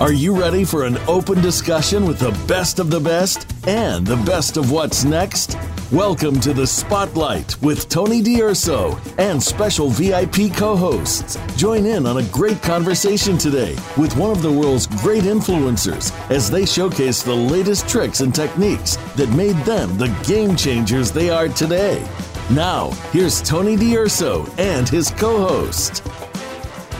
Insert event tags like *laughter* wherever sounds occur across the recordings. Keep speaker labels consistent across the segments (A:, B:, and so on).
A: Are you ready for an open discussion with the best of the best and the best of what's next? Welcome to the Spotlight with Tony D'Urso and special VIP co hosts. Join in on a great conversation today with one of the world's great influencers as they showcase the latest tricks and techniques that made them the game changers they are today. Now, here's Tony D'Urso and his co host.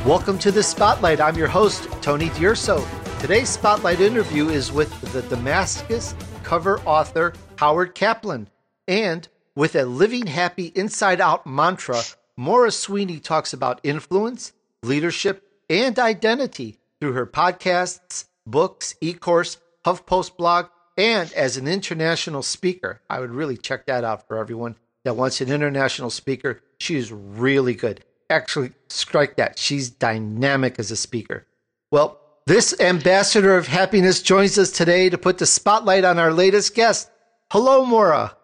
B: Welcome to the Spotlight. I'm your host, Tony D'Urso. Today's Spotlight interview is with the Damascus cover author, Howard Kaplan. And with a living happy inside out mantra, Maura Sweeney talks about influence, leadership, and identity through her podcasts, books, e course, HuffPost blog, and as an international speaker. I would really check that out for everyone that wants an international speaker. She is really good actually strike that. She's dynamic as a speaker. Well, this ambassador of happiness joins us today to put the spotlight on our latest guest. Hello, Maura.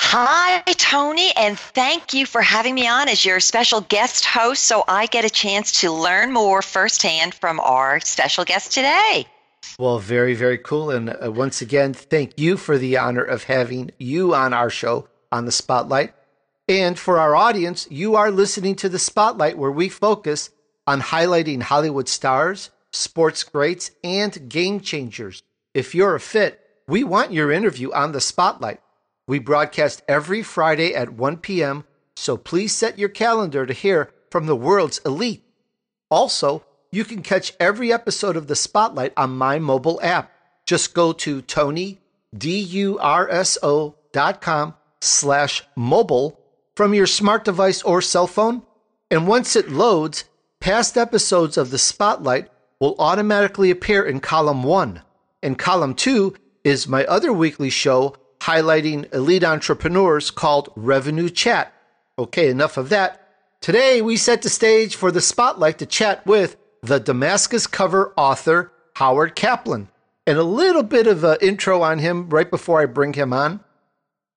C: Hi, Tony, and thank you for having me on as your special guest host so I get a chance to learn more firsthand from our special guest today.
B: Well, very, very cool. And uh, once again, thank you for the honor of having you on our show on the Spotlight. And for our audience, you are listening to the Spotlight, where we focus on highlighting Hollywood stars, sports greats, and game changers. If you're a fit, we want your interview on the Spotlight. We broadcast every Friday at 1 p.m., so please set your calendar to hear from the world's elite. Also, you can catch every episode of the Spotlight on my mobile app. Just go to Tony, D-U-R-S-O dot com slash mobile from your smart device or cell phone. And once it loads, past episodes of the Spotlight will automatically appear in column one. And column two is my other weekly show highlighting elite entrepreneurs called Revenue Chat. Okay, enough of that. Today, we set the stage for the Spotlight to chat with the Damascus cover author, Howard Kaplan. And a little bit of an intro on him right before I bring him on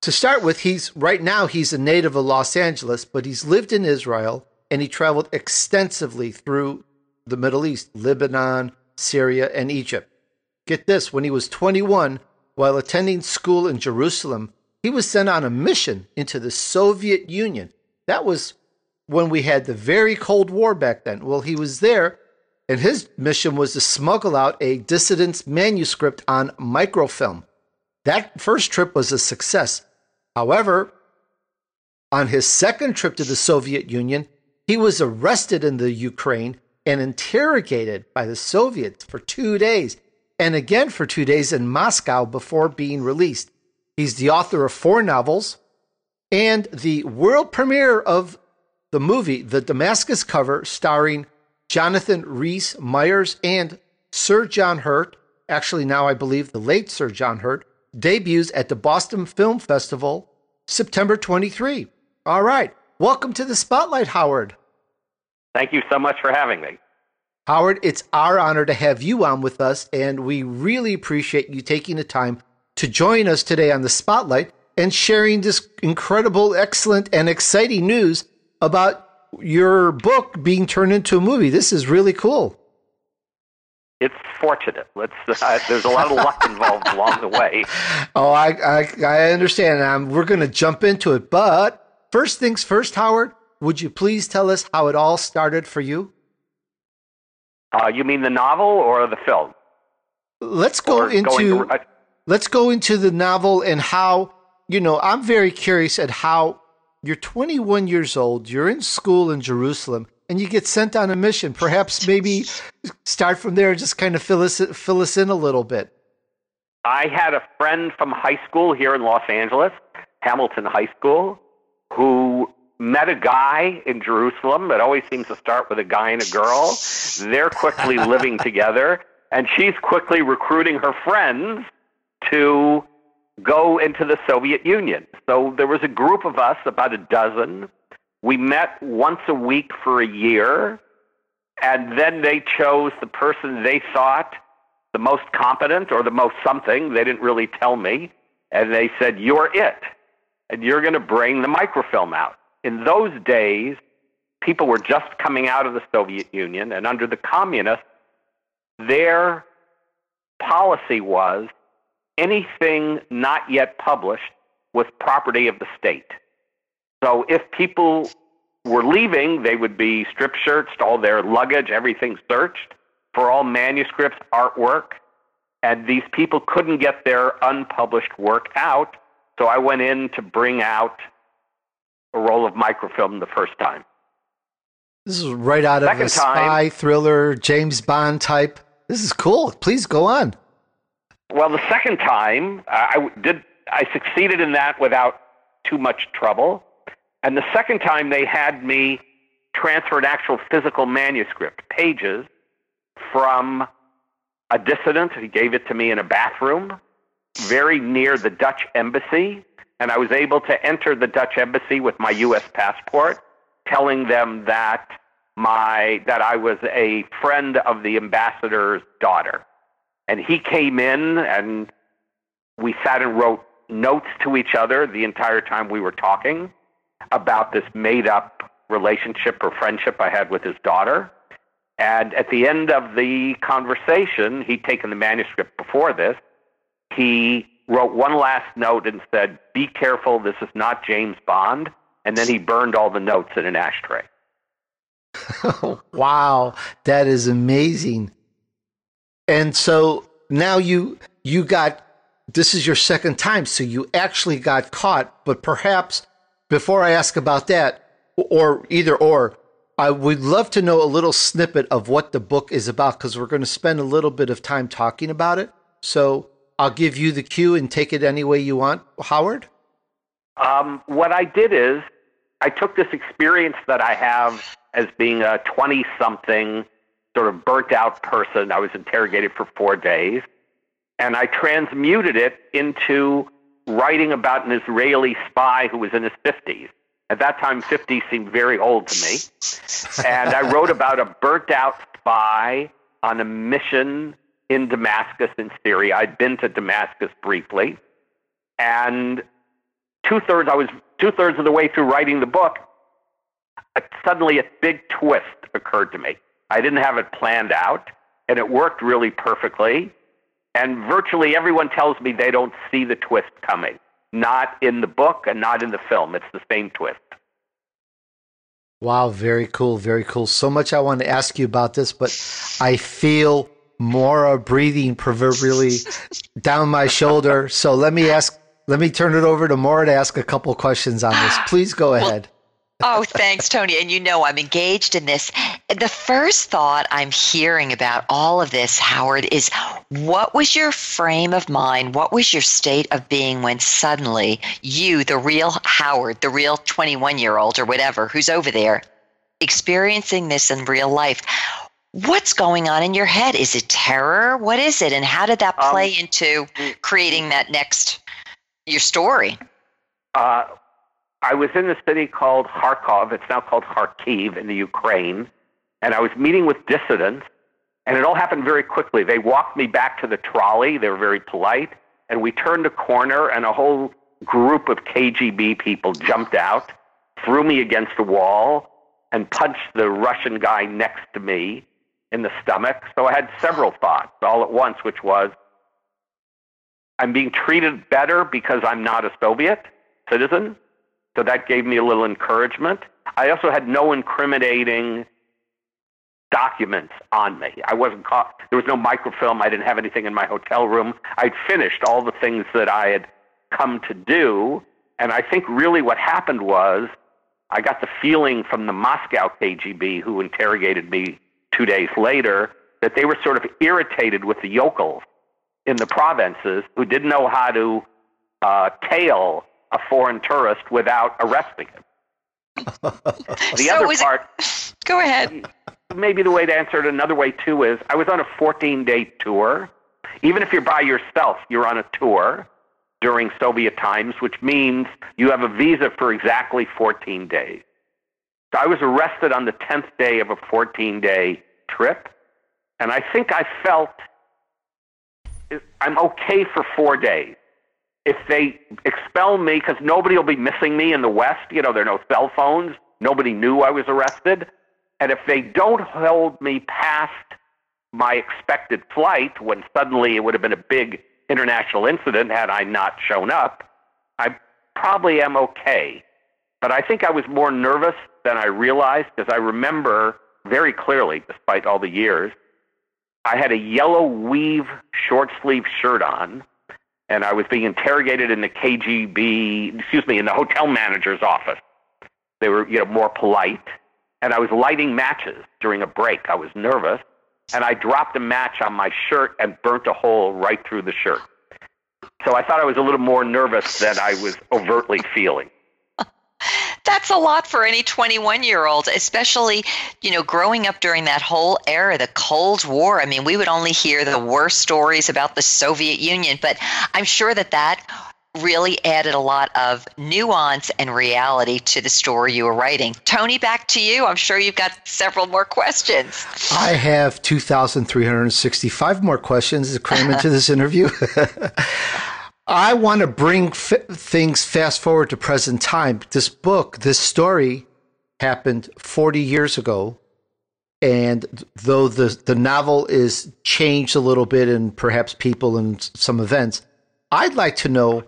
B: to start with, he's right now he's a native of Los Angeles, but he's lived in Israel and he traveled extensively through the Middle East, Lebanon, Syria, and Egypt. Get this, when he was 21, while attending school in Jerusalem, he was sent on a mission into the Soviet Union. That was when we had the very Cold War back then. Well, he was there, and his mission was to smuggle out a dissident's manuscript on microfilm. That first trip was a success. However, on his second trip to the Soviet Union, he was arrested in the Ukraine and interrogated by the Soviets for two days, and again for two days in Moscow before being released. He's the author of four novels, and the world premiere of the movie, The Damascus Cover, starring Jonathan Rhys Meyers and Sir John Hurt, actually now I believe the late Sir John Hurt, debuts at the Boston Film Festival September 23. All right. Welcome to the Spotlight, Howard.
D: Thank you so much for having me.
B: Howard, it's our honor to have you on with us, and we really appreciate you taking the time to join us today on the Spotlight and sharing this incredible, excellent, and exciting news about your book being turned into a movie. This is really cool
D: it's fortunate. Let's. *laughs* Uh, there's a lot of luck involved *laughs* along the way.
B: Oh, I I, I understand. Um, we're going to jump into it, but first things first, Howard. Would you please tell us how it all started for you?
D: Uh, you mean the novel or the film?
B: Let's go or into. To, uh, let's go into the novel and how you know. I'm very curious at how you're 21 years old. You're in school in Jerusalem and you get sent on a mission. Perhaps maybe start from there and just kind of fill us fill us in a little bit.
D: I had a friend from high school here in Los Angeles, Hamilton High School, who met a guy in Jerusalem. It always seems to start with a guy and a girl. They're quickly *laughs* living together, and she's quickly recruiting her friends to go into the Soviet Union. So there was a group of us, about a dozen, we met once a week for a year, and then they chose the person they thought the most competent or the most something. They didn't really tell me. And they said, You're it. And you're going to bring the microfilm out. In those days, people were just coming out of the Soviet Union, and under the communists, their policy was anything not yet published was property of the state. So if people were leaving, they would be strip searched, all their luggage, everything searched for all manuscripts, artwork, and these people couldn't get their unpublished work out. So I went in to bring out a roll of microfilm the first time.
B: This is right out Second of a spy time, thriller, James Bond type. This is cool. Please go on.
D: Well, the second time uh, I did, I succeeded in that without too much trouble. And the second time they had me transfer an actual physical manuscript, pages from a dissident. He gave it to me in a bathroom very near the Dutch embassy. And I was able to enter the Dutch embassy with my U.S. passport, telling them that my that I was a friend of the ambassador's daughter. And he came in and we sat and wrote notes to each other the entire time we were talking about this made up relationship or friendship I had with his daughter. And at the end of the conversation, he'd taken the manuscript before this. He wrote one last note and said, Be careful, this is not James Bond. And then he burned all the notes in an ashtray. *laughs*
B: wow, that is amazing. And so now you you got this is your second time, so you actually got caught, but perhaps before I ask about that, or either or, I would love to know a little snippet of what the book is about because we're going to spend a little bit of time talking about it. So I'll give you the cue and take it any way you want, Howard.
D: Um, what I did is I took this experience that I have as being a 20 something sort of burnt out person. I was interrogated for four days, and I transmuted it into writing about an Israeli spy who was in his 50s. At that time, 50 seemed very old to me. And I wrote about a burnt out spy on a mission in Damascus in Syria. I'd been to Damascus briefly. And two thirds, I was two thirds of the way through writing the book. Suddenly, a big twist occurred to me. I didn't have it planned out, and it worked really perfectly. And virtually everyone tells me they don't see the twist coming not in the book and not in the film. It's the same twist.
B: Wow, very cool, very cool. So much I want to ask you about this, but I feel more breathing proverbially *laughs* down my shoulder. So let me ask, let me turn it over to Maura to ask a couple questions on this. *gasps* Please go ahead.
C: Oh, thanks, Tony. And you know, I'm engaged in this. The first thought I'm hearing about all of this, Howard, is what was your frame of mind? What was your state of being when suddenly you, the real Howard, the real 21 year old or whatever, who's over there, experiencing this in real life? What's going on in your head? Is it terror? What is it? And how did that play um, into creating that next, your story?
D: Uh, I was in a city called Kharkov. It's now called Kharkiv in the Ukraine. And I was meeting with dissidents, and it all happened very quickly. They walked me back to the trolley. They were very polite. And we turned a corner, and a whole group of KGB people jumped out, threw me against a wall, and punched the Russian guy next to me in the stomach. So I had several thoughts all at once, which was I'm being treated better because I'm not a Soviet citizen. So that gave me a little encouragement. I also had no incriminating documents on me. I wasn't caught. There was no microfilm. I didn't have anything in my hotel room. I'd finished all the things that I had come to do. And I think really what happened was I got the feeling from the Moscow KGB who interrogated me two days later that they were sort of irritated with the yokels in the provinces who didn't know how to uh, tail a foreign tourist without arresting him. *laughs* the so other part.
C: It, *laughs* go ahead.
D: Maybe the way to answer it another way too is I was on a 14 day tour. Even if you're by yourself, you're on a tour during Soviet times, which means you have a visa for exactly 14 days. So I was arrested on the 10th day of a 14 day trip, and I think I felt I'm okay for four days if they expel me because nobody will be missing me in the West, you know, there are no cell phones, nobody knew I was arrested. And if they don't hold me past my expected flight when suddenly it would have been a big international incident had I not shown up, I probably am okay. But I think I was more nervous than I realized because I remember very clearly, despite all the years, I had a yellow weave short sleeve shirt on, and I was being interrogated in the KGB, excuse me, in the hotel manager's office. They were, you know, more polite, and I was lighting matches during a break. I was nervous, and I dropped a match on my shirt and burnt a hole right through the shirt. So I thought I was a little more nervous than I was overtly feeling.
C: That's a lot for any 21 year old, especially, you know, growing up during that whole era, the Cold War. I mean, we would only hear the worst stories about the Soviet Union, but I'm sure that that really added a lot of nuance and reality to the story you were writing. Tony, back to you. I'm sure you've got several more questions.
B: I have 2,365 more questions to cram into this interview. *laughs* I want to bring f- things fast forward to present time. This book, this story happened 40 years ago. And though the, the novel is changed a little bit and perhaps people and some events, I'd like to know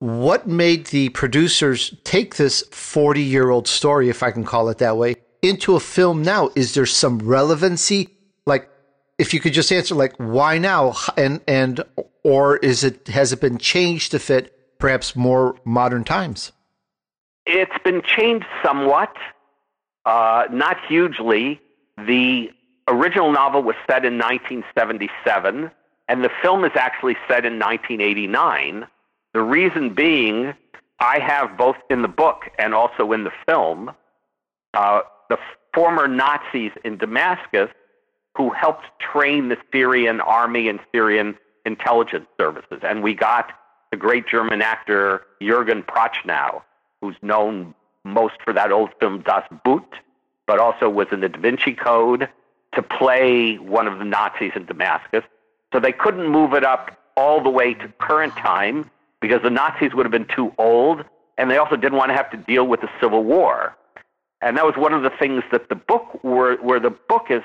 B: what made the producers take this 40 year old story, if I can call it that way, into a film now? Is there some relevancy? Like, if you could just answer, like, why now? And, and, or is it, has it been changed to fit perhaps more modern times?
D: It's been changed somewhat, uh, not hugely. The original novel was set in 1977, and the film is actually set in 1989 the reason being, I have both in the book and also in the film uh, the former Nazis in Damascus who helped train the Syrian army and Syrian intelligence services. And we got the great German actor Jürgen Prochnow, who's known most for that old film Das Boot, but also was in the Da Vinci Code to play one of the Nazis in Damascus. So they couldn't move it up all the way to current time because the Nazis would have been too old, and they also didn't want to have to deal with the Civil War. And that was one of the things that the book, where, where the book is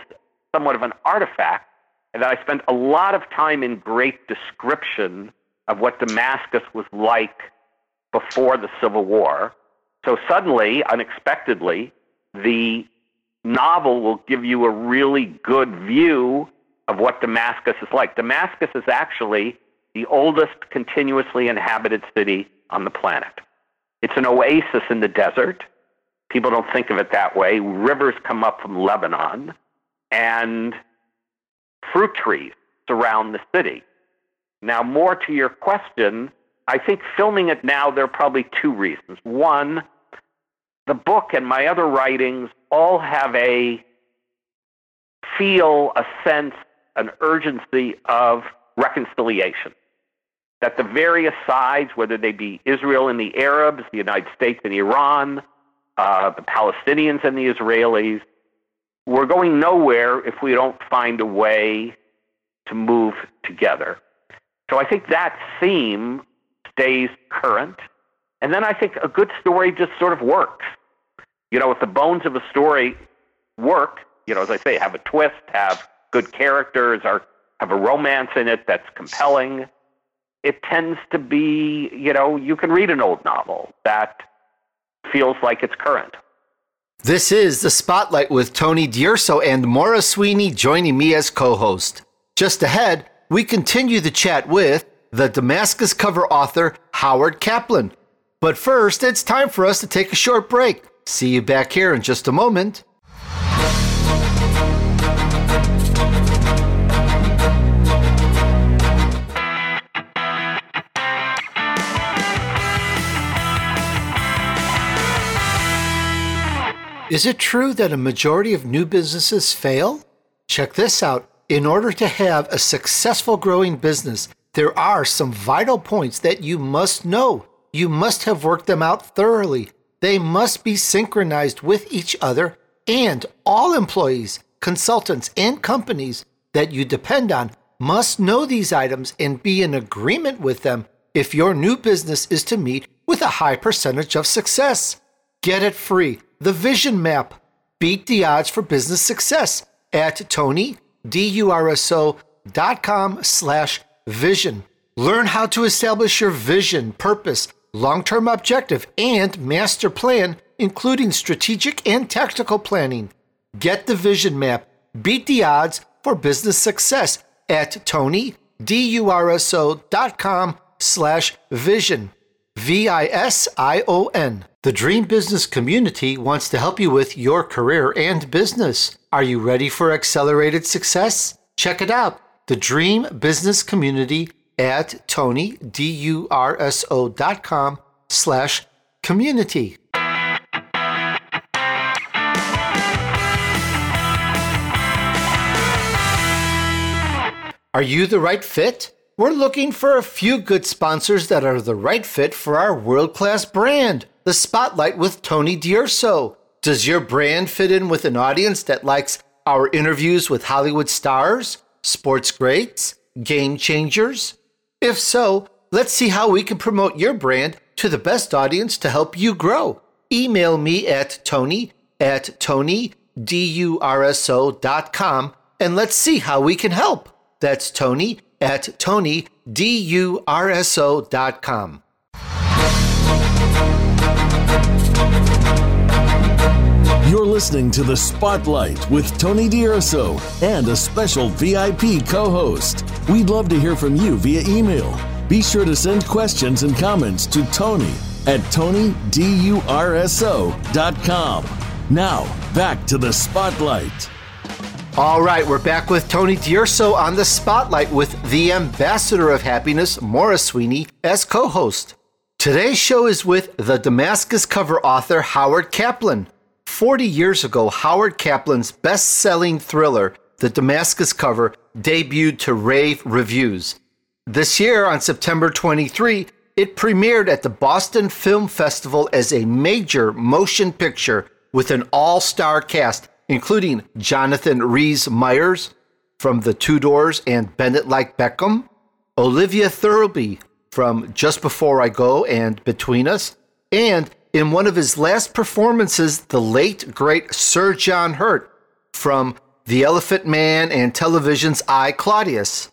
D: somewhat of an artifact, and that I spent a lot of time in great description of what Damascus was like before the Civil War. So suddenly, unexpectedly, the novel will give you a really good view of what Damascus is like. Damascus is actually the oldest continuously inhabited city on the planet. It's an oasis in the desert. People don't think of it that way. Rivers come up from Lebanon, and fruit trees surround the city. Now, more to your question, I think filming it now, there are probably two reasons. One, the book and my other writings all have a feel, a sense, an urgency of reconciliation that the various sides, whether they be Israel and the Arabs, the United States and Iran, uh, the Palestinians and the Israelis, we're going nowhere if we don't find a way to move together. So I think that theme stays current. And then I think a good story just sort of works. You know, if the bones of a story work, you know, as I say, have a twist, have good characters, or have a romance in it that's compelling, it tends to be, you know, you can read an old novel that feels like it's current.
B: This is The Spotlight with Tony D'Urso and Maura Sweeney joining me as co host. Just ahead, we continue the chat with the Damascus cover author Howard Kaplan. But first, it's time for us to take a short break. See you back here in just a moment. Is it true that a majority of new businesses fail? Check this out. In order to have a successful growing business, there are some vital points that you must know. You must have worked them out thoroughly. They must be synchronized with each other, and all employees, consultants, and companies that you depend on must know these items and be in agreement with them if your new business is to meet with a high percentage of success. Get it free the Vision Map. Beat the odds for business success at Tony, tonyDURSO.com slash vision. Learn how to establish your vision, purpose, long term objective, and master plan, including strategic and tactical planning. Get the vision map. Beat the odds for business success at TonyDURSO.com slash vision. V I S I O N. The Dream Business Community wants to help you with your career and business. Are you ready for accelerated success? Check it out. The Dream Business Community at TonyDURSO.com slash community. Are you the right fit? We're looking for a few good sponsors that are the right fit for our world class brand, The Spotlight with Tony D'Urso. Does your brand fit in with an audience that likes our interviews with Hollywood stars, sports greats, game changers? If so, let's see how we can promote your brand to the best audience to help you grow. Email me at tony at tonydurso.com and let's see how we can help. That's Tony at TonyDURSO.com.
A: You're listening to The Spotlight with Tony D'Urso and a special VIP co host. We'd love to hear from you via email. Be sure to send questions and comments to Tony at TonyDURSO.com. Now, back to The Spotlight.
B: All right, we're back with Tony D'Urso on the spotlight with the ambassador of happiness, Maura Sweeney, as co host. Today's show is with the Damascus cover author Howard Kaplan. 40 years ago, Howard Kaplan's best selling thriller, The Damascus Cover, debuted to rave reviews. This year, on September 23, it premiered at the Boston Film Festival as a major motion picture with an all star cast including Jonathan Rhys Meyers from The Tudors and Bend It Like Beckham, Olivia Thirlby from Just Before I Go and Between Us, and in one of his last performances, the late great Sir John Hurt from The Elephant Man and television's I, Claudius.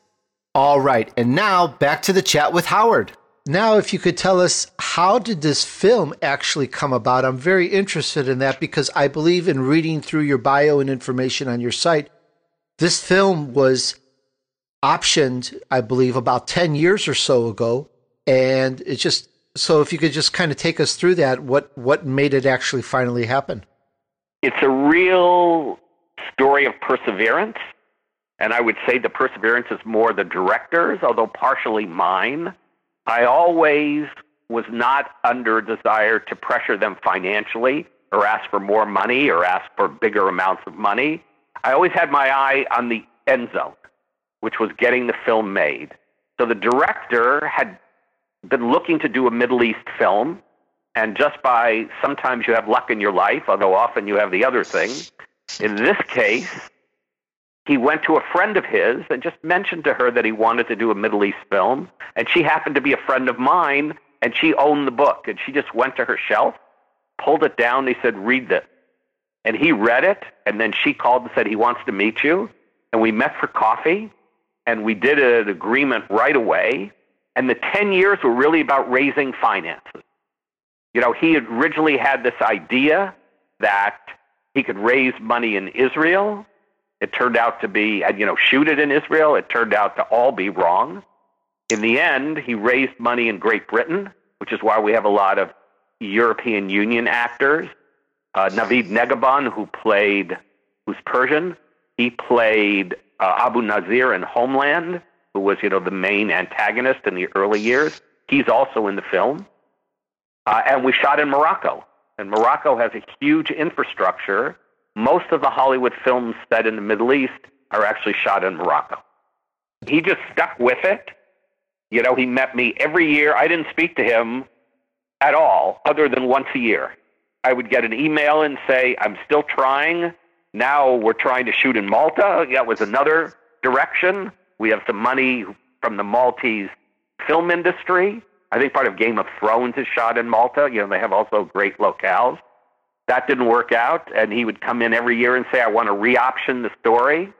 B: All right, and now back to the chat with Howard. Now, if you could tell us how did this film actually come about? I'm very interested in that because I believe in reading through your bio and information on your site. This film was optioned, I believe, about 10 years or so ago. And it just so if you could just kind of take us through that, what, what made it actually finally happen?
D: It's a real story of perseverance. And I would say the perseverance is more the director's, although partially mine. I always was not under desire to pressure them financially or ask for more money or ask for bigger amounts of money. I always had my eye on the end zone, which was getting the film made. So the director had been looking to do a Middle East film, and just by sometimes you have luck in your life, although often you have the other thing. In this case, he went to a friend of his and just mentioned to her that he wanted to do a Middle East film. And she happened to be a friend of mine, and she owned the book. And she just went to her shelf, pulled it down. and He said, Read this. And he read it, and then she called and said, He wants to meet you. And we met for coffee, and we did an agreement right away. And the 10 years were really about raising finances. You know, he originally had this idea that he could raise money in Israel it turned out to be, you know, shoot it in Israel. It turned out to all be wrong. In the end, he raised money in Great Britain, which is why we have a lot of European Union actors. Uh, Navid Negahban, who played, who's Persian, he played uh, Abu Nazir in Homeland, who was, you know, the main antagonist in the early years. He's also in the film. Uh, and we shot in Morocco. And Morocco has a huge infrastructure most of the Hollywood films set in the Middle East are actually shot in Morocco. He just stuck with it. You know, he met me every year. I didn't speak to him at all, other than once a year. I would get an email and say, I'm still trying. Now we're trying to shoot in Malta. That was another direction. We have some money from the Maltese film industry. I think part of Game of Thrones is shot in Malta. You know, they have also great locales. That didn't work out, and he would come in every year and say, I want to re option the story.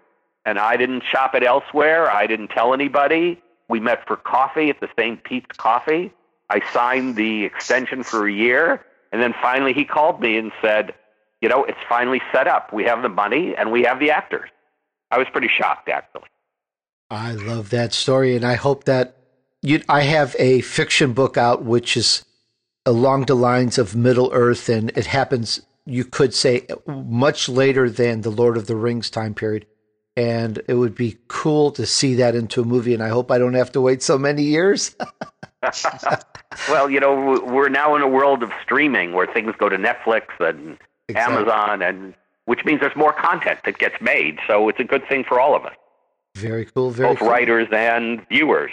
D: and I didn't shop it elsewhere. I didn't tell anybody. We met for coffee at the same Peet's Coffee. I signed the extension for a year, and then finally he called me and said, "You know, it's finally set up. We have the money and we have the actors." I was pretty shocked, actually.
B: I love that story, and I hope that you. I have a fiction book out, which is along the lines of Middle Earth, and it happens. You could say much later than the Lord of the Rings time period and it would be cool to see that into a movie. And I hope I don't have to wait so many years. *laughs*
D: well, you know, we're now in a world of streaming where things go to Netflix and exactly. Amazon, and which means there's more content that gets made. So it's a good thing for all of us.
B: Very cool. Very
D: both
B: cool.
D: writers and viewers.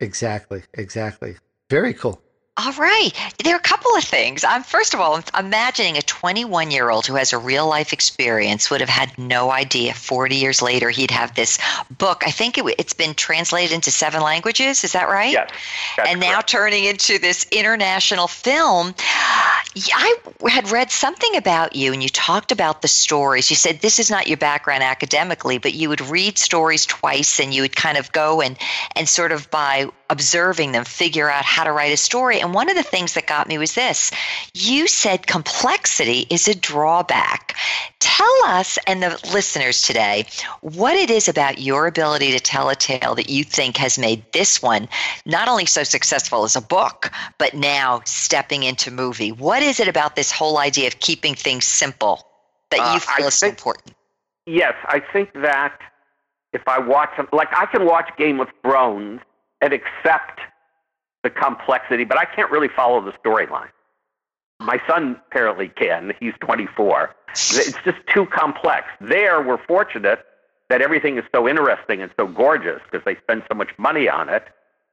B: Exactly. Exactly. Very cool.
C: All right. There are a couple of things. I'm first of all imagining a 21 year old who has a real life experience would have had no idea 40 years later he'd have this book. I think it, has been translated into seven languages. Is that right?
D: Yes.
C: And now turning into this international film. I had read something about you and you talked about the stories. You said this is not your background academically, but you would read stories twice and you would kind of go and, and sort of by observing them figure out how to write a story. And one of the things that got me was this you said complexity is a drawback. Tell us and the listeners today what it is about your ability to tell a tale that you think has made this one not only so successful as a book, but now stepping into movie. What is it about this whole idea of keeping things simple that you uh, feel uh, is so important?
D: Yes, I think that if I watch, like I can watch Game of Thrones and accept the complexity, but I can't really follow the storyline. My son apparently can. He's 24. It's just too complex. There, we're fortunate that everything is so interesting and so gorgeous because they spend so much money on it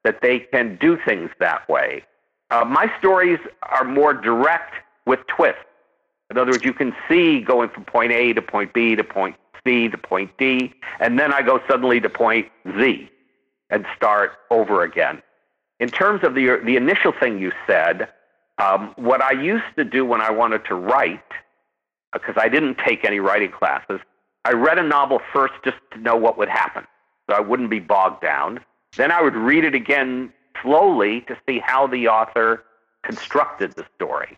D: that they can do things that way. Uh, my stories are more direct with twists. In other words, you can see going from point A to point B to point C to point D, and then I go suddenly to point Z and start over again. In terms of the, the initial thing you said, um, what I used to do when I wanted to write, because I didn't take any writing classes, I read a novel first just to know what would happen, so I wouldn't be bogged down. Then I would read it again slowly to see how the author constructed the story.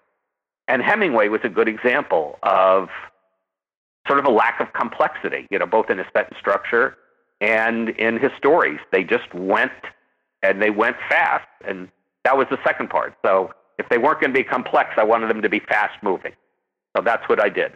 D: And Hemingway was a good example of sort of a lack of complexity, you know, both in his sentence structure and in his stories. They just went and they went fast. And that was the second part. So if they weren't going to be complex, I wanted them to be fast moving. So that's what I did.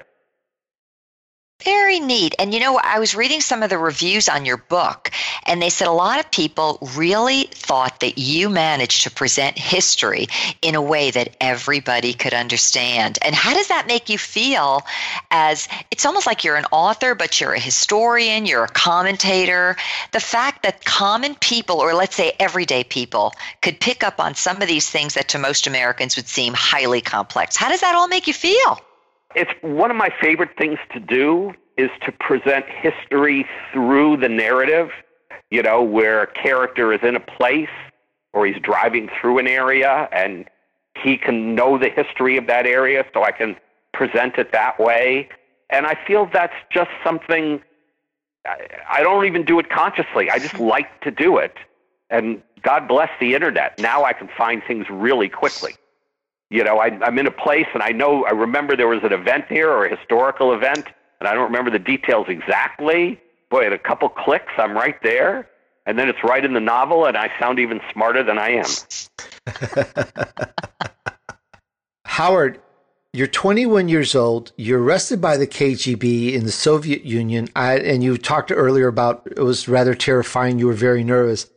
C: Very neat. And you know, I was reading some of the reviews on your book, and they said a lot of people really thought that you managed to present history in a way that everybody could understand. And how does that make you feel as it's almost like you're an author, but you're a historian, you're a commentator? The fact that common people, or let's say everyday people, could pick up on some of these things that to most Americans would seem highly complex. How does that all make you feel?
D: It's one of my favorite things to do is to present history through the narrative, you know, where a character is in a place or he's driving through an area and he can know the history of that area so I can present it that way. And I feel that's just something I don't even do it consciously. I just like to do it. And God bless the internet. Now I can find things really quickly you know, I, I'm in a place and I know, I remember there was an event here or a historical event, and I don't remember the details exactly. Boy, at a couple clicks, I'm right there. And then it's right in the novel, and I sound even smarter than I am. *laughs*
B: Howard, you're 21 years old. You're arrested by the KGB in the Soviet Union. I, and you talked earlier about it was rather terrifying. You were very nervous.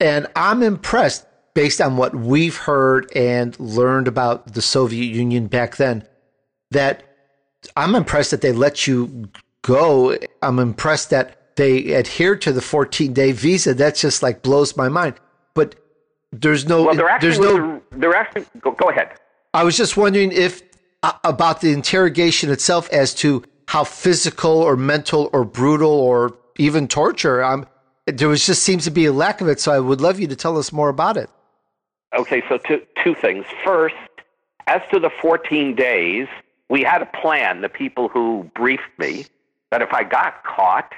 B: And I'm impressed based on what we've heard and learned about the Soviet Union back then, that I'm impressed that they let you go. I'm impressed that they adhered to the 14 day visa. That just like blows my mind. But there's no,
D: well, they're actually,
B: there's no,
D: they're actually, go, go ahead.
B: I was just wondering if uh, about the interrogation itself as to how physical or mental or brutal or even torture. I'm, there was just seems to be a lack of it. So I would love you to tell us more about it.
D: Okay, so two, two things. First, as to the 14 days, we had a plan, the people who briefed me, that if I got caught,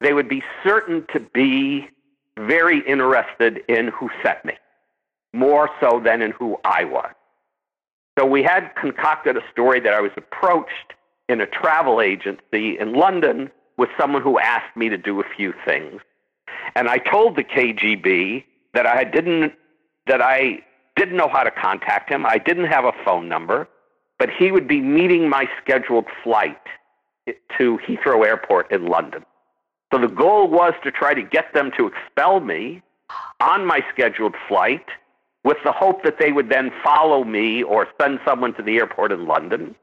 D: they would be certain to be very interested in who sent me, more so than in who I was. So we had concocted a story that I was approached in a travel agency in London with someone who asked me to do a few things. And I told the KGB that I didn't that I didn't know how to contact him. I didn't have a phone number, but he would be meeting my scheduled flight to Heathrow Airport in London. So the goal was to try to get them to expel me on my scheduled flight with the hope that they would then follow me or send someone to the airport in London.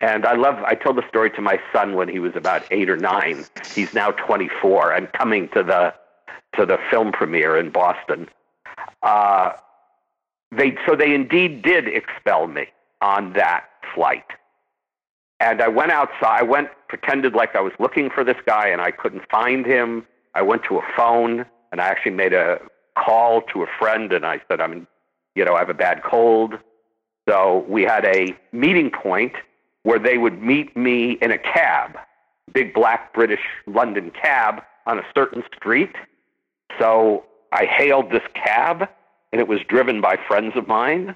D: And I love, I told the story to my son when he was about eight or nine. He's now 24 and coming to the, to the film premiere in Boston. Uh, they, so they indeed did expel me on that flight. And I went outside, I went, pretended like I was looking for this guy and I couldn't find him. I went to a phone and I actually made a call to a friend and I said, I'm, you know, I have a bad cold. So we had a meeting point where they would meet me in a cab, big black British London cab on a certain street. So I hailed this cab and it was driven by friends of mine.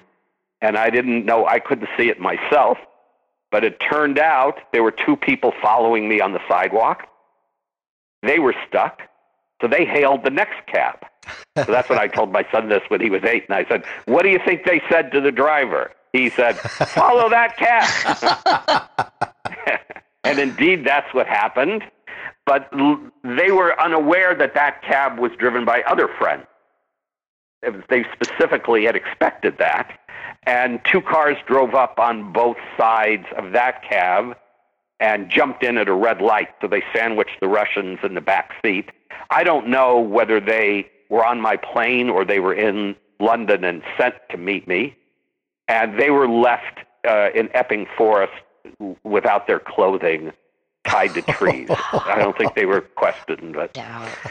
D: And I didn't know, I couldn't see it myself. But it turned out there were two people following me on the sidewalk. They were stuck. So they hailed the next cab. So that's when I told my son this when he was eight. And I said, What do you think they said to the driver? He said, Follow that cab. *laughs* and indeed, that's what happened. But they were unaware that that cab was driven by other friends. They specifically had expected that and two cars drove up on both sides of that cab and jumped in at a red light. So they sandwiched the Russians in the back seat. I don't know whether they were on my plane or they were in London and sent to meet me. And they were left uh, in Epping Forest without their clothing tied to trees. I don't think they were questioned, but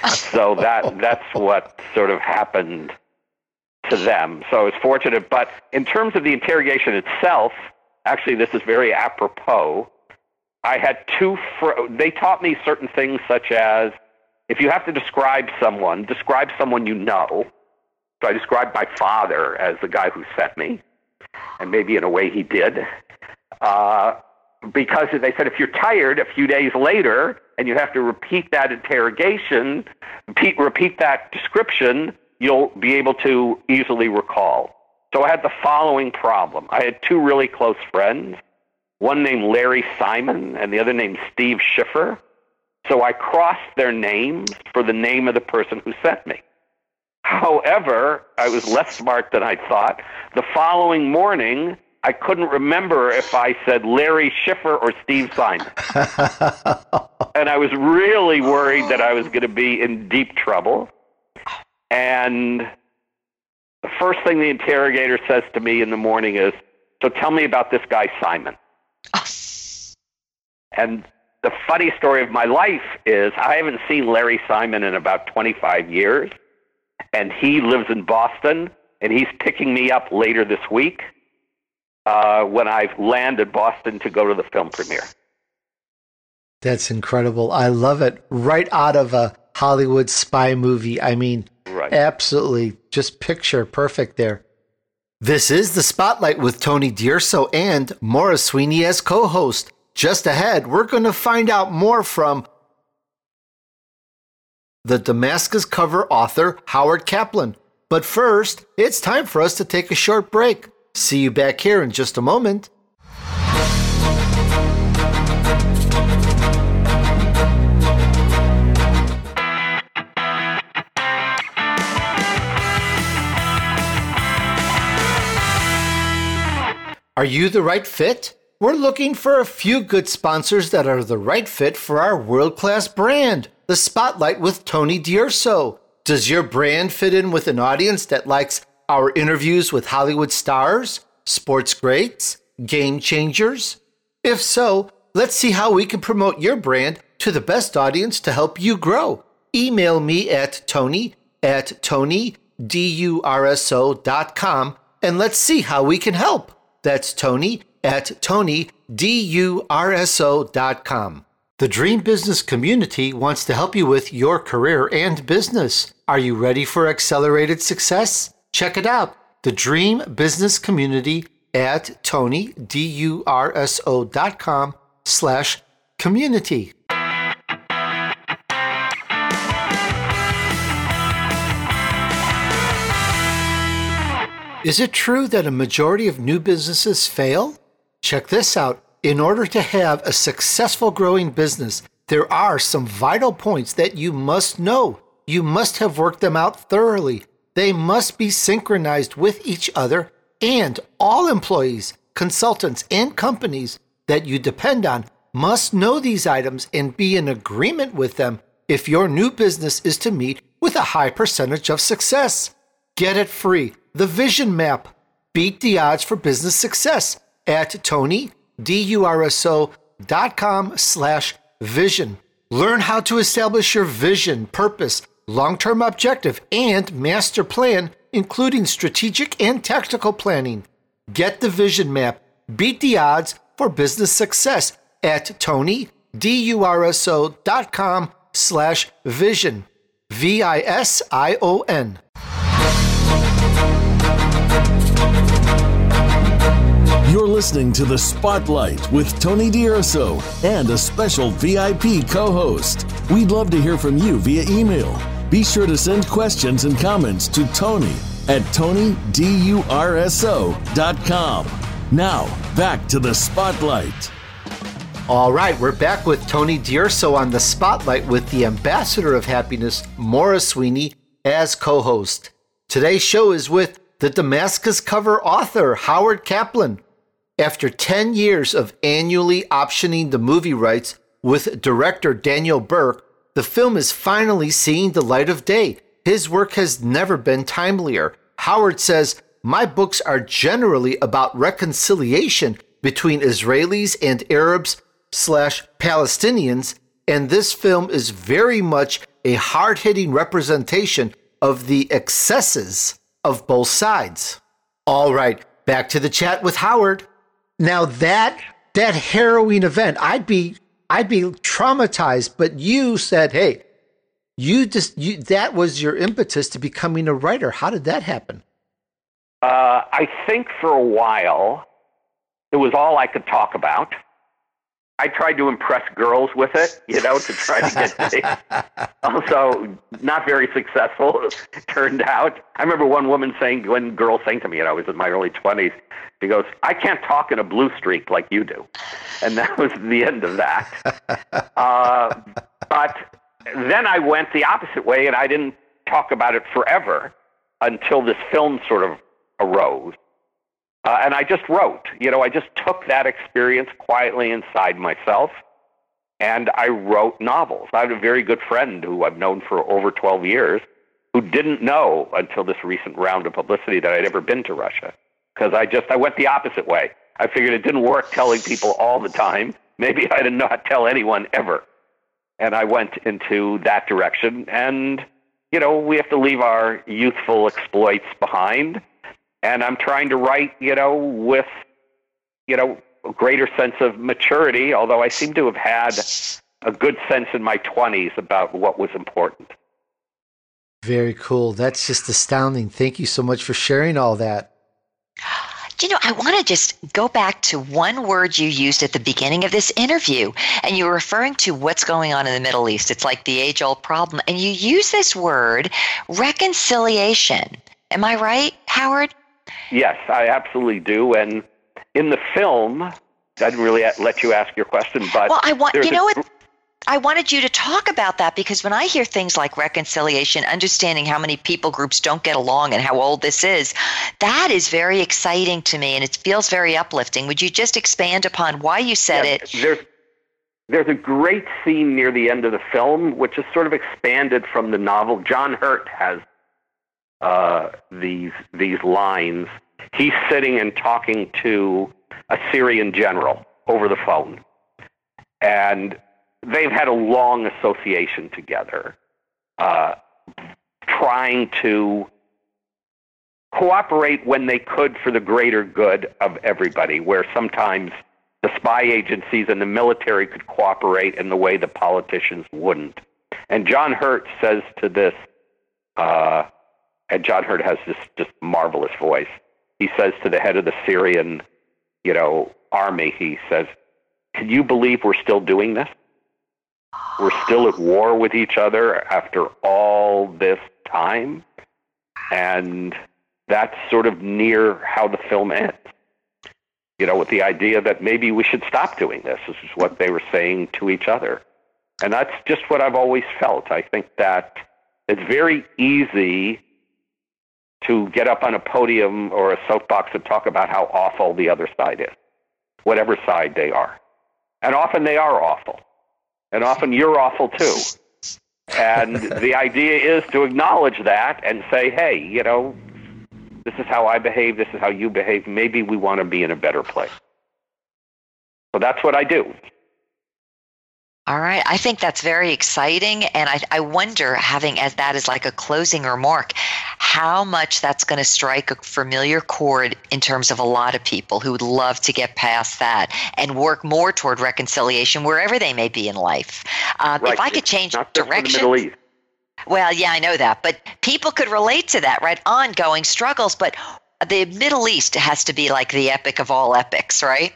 D: *laughs* so that that's what sort of happened to them. So it's fortunate. But in terms of the interrogation itself, actually, this is very apropos. I had two, fr- they taught me certain things such as if you have to describe someone, describe someone you know. So I described my father as the guy who sent me, and maybe in a way he did. Uh, because they said if you're tired a few days later and you have to repeat that interrogation, repeat, repeat that description, you'll be able to easily recall. So I had the following problem. I had two really close friends, one named Larry Simon and the other named Steve Schiffer. So I crossed their names for the name of the person who sent me. However, I was less smart than I thought. The following morning, I couldn't remember if I said Larry Schiffer or Steve Simon. *laughs* and I was really worried that I was going to be in deep trouble. And the first thing the interrogator says to me in the morning is, So tell me about this guy, Simon. *laughs* and the funny story of my life is I haven't seen Larry Simon in about 25 years. And he lives in Boston, and he's picking me up later this week uh, when I land in Boston to go to the film premiere.
B: That's incredible. I love it. Right out of a Hollywood spy movie. I mean,
D: Right.
B: Absolutely. Just picture perfect there. This is the Spotlight with Tony D'Urso and Maura Sweeney as co host. Just ahead, we're going to find out more from the Damascus cover author Howard Kaplan. But first, it's time for us to take a short break. See you back here in just a moment. Are you the right fit? We're looking for a few good sponsors that are the right fit for our world class brand, The Spotlight with Tony D'Urso. Does your brand fit in with an audience that likes our interviews with Hollywood stars, sports greats, game changers? If so, let's see how we can promote your brand to the best audience to help you grow. Email me at tony at tonydurso.com and let's see how we can help. That's Tony at tonydurso.com. The Dream Business community wants to help you with your career and business. Are you ready for accelerated success? Check it out. The Dream Business Community at Tony, D-U-R-S-O dot com slash community. Is it true that a majority of new businesses fail? Check this out. In order to have a successful growing business, there are some vital points that you must know. You must have worked them out thoroughly. They must be synchronized with each other, and all employees, consultants, and companies that you depend on must know these items and be in agreement with them if your new business is to meet with a high percentage of success. Get it free the Vision Map. Beat the odds for business success at Tony, D-U-R-S-O dot com slash vision. Learn how to establish your vision, purpose, long-term objective, and master plan, including strategic and tactical planning. Get the Vision Map. Beat the odds for business success at Tony, D-U-R-S-O dot com slash vision. V-I-S-I-O-N.
A: You're listening to The Spotlight with Tony D'Urso and a special VIP co host. We'd love to hear from you via email. Be sure to send questions and comments to Tony at TonyDURSO.com. Now, back to The Spotlight.
B: All right, we're back with Tony D'Urso on The Spotlight with the Ambassador of Happiness, Maura Sweeney, as co host. Today's show is with the Damascus cover author, Howard Kaplan. After 10 years of annually optioning the movie rights with director Daniel Berk, the film is finally seeing the light of day. His work has never been timelier. Howard says, My books are generally about reconciliation between Israelis and Arabs slash Palestinians, and this film is very much a hard hitting representation of the excesses of both sides. All right, back to the chat with Howard. Now that that harrowing event, I'd be I'd be traumatized. But you said, "Hey, you just you that was your impetus to becoming a writer." How did that happen?
D: Uh, I think for a while, it was all I could talk about. I tried to impress girls with it, you know, to try to get *laughs* dates. also, not very successful, *laughs* turned out. I remember one woman saying, one girl saying to me, and I was in my early 20s, she goes, I can't talk in a blue streak like you do. And that was the end of that. *laughs* uh, but then I went the opposite way, and I didn't talk about it forever until this film sort of arose. Uh, and I just wrote. You know, I just took that experience quietly inside myself and I wrote novels. I have a very good friend who I've known for over 12 years who didn't know until this recent round of publicity that I'd ever been to Russia because I just I went the opposite way. I figured it didn't work telling people all the time. *laughs* Maybe I'd not tell anyone ever. And I went into that direction and you know, we have to leave our youthful exploits behind and I'm trying to write, you know, with, you know, a greater sense of maturity, although I seem to have had a good sense in my 20s about what was important.
B: Very cool. That's just astounding. Thank you so much for sharing all that.
C: You know, I want to just go back to one word you used at the beginning of this interview, and you were referring to what's going on in the Middle East. It's like the age old problem. And you use this word, reconciliation. Am I right, Howard?
D: Yes, I absolutely do. And in the film, I didn't really let you ask your question, but
C: well, I want you know what. I wanted you to talk about that because when I hear things like reconciliation, understanding how many people groups don't get along and how old this is, that is very exciting to me and it feels very uplifting. Would you just expand upon why you said
D: yeah,
C: it?
D: There's, there's a great scene near the end of the film which is sort of expanded from the novel. John Hurt has uh, these these lines. He's sitting and talking to a Syrian general over the phone, and they've had a long association together, uh, trying to cooperate when they could for the greater good of everybody. Where sometimes the spy agencies and the military could cooperate in the way the politicians wouldn't. And John Hurt says to this, uh, and John Hurt has this just marvelous voice. He says to the head of the Syrian, you know, army, he says, "Can you believe we're still doing this? We're still at war with each other after all this time." And that's sort of near how the film ends. You know, with the idea that maybe we should stop doing this. This is what they were saying to each other. And that's just what I've always felt. I think that it's very easy to get up on a podium or a soapbox and talk about how awful the other side is, whatever side they are. And often they are awful. And often you're awful too. And *laughs* the idea is to acknowledge that and say, hey, you know, this is how I behave, this is how you behave. Maybe we want to be in a better place. So that's what I do.
C: All right. I think that's very exciting. And I, I wonder, having as that as like a closing remark, how much that's going to strike a familiar chord in terms of a lot of people who would love to get past that and work more toward reconciliation wherever they may be in life. Um,
D: right.
C: If I could change direction. Well, yeah, I know that. But people could relate to that, right? Ongoing struggles. But the Middle East has to be like the epic of all epics, right?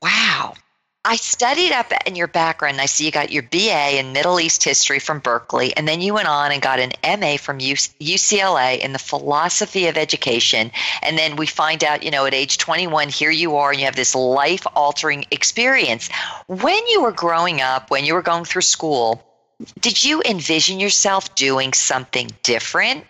C: Wow. I studied up in your background. I see you got your BA in Middle East history from Berkeley, and then you went on and got an MA from UCLA in the philosophy of education. And then we find out, you know, at age 21, here you are, and you have this life altering experience. When you were growing up, when you were going through school, did you envision yourself doing something different?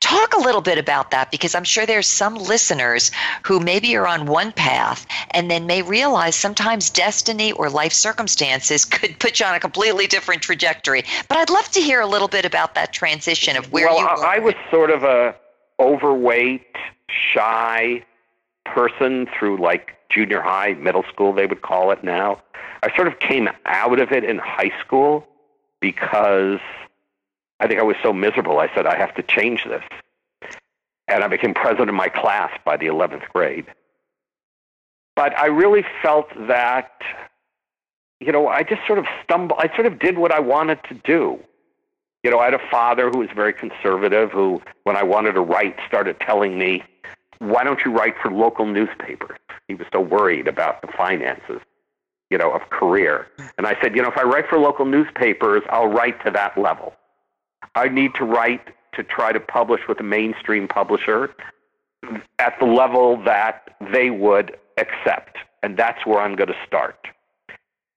C: Talk a little bit about that because I'm sure there's some listeners who maybe are on one path and then may realize sometimes destiny or life circumstances *laughs* could put you on a completely different trajectory. But I'd love to hear a little bit about that transition of where
D: well,
C: you were.
D: I was sort of a overweight, shy person through like junior high, middle school they would call it now. I sort of came out of it in high school because I think I was so miserable. I said, I have to change this. And I became president of my class by the 11th grade. But I really felt that, you know, I just sort of stumbled, I sort of did what I wanted to do. You know, I had a father who was very conservative, who, when I wanted to write, started telling me, why don't you write for local newspapers? He was so worried about the finances, you know, of career. And I said, you know, if I write for local newspapers, I'll write to that level. I need to write to try to publish with a mainstream publisher at the level that they would accept. And that's where I'm going to start.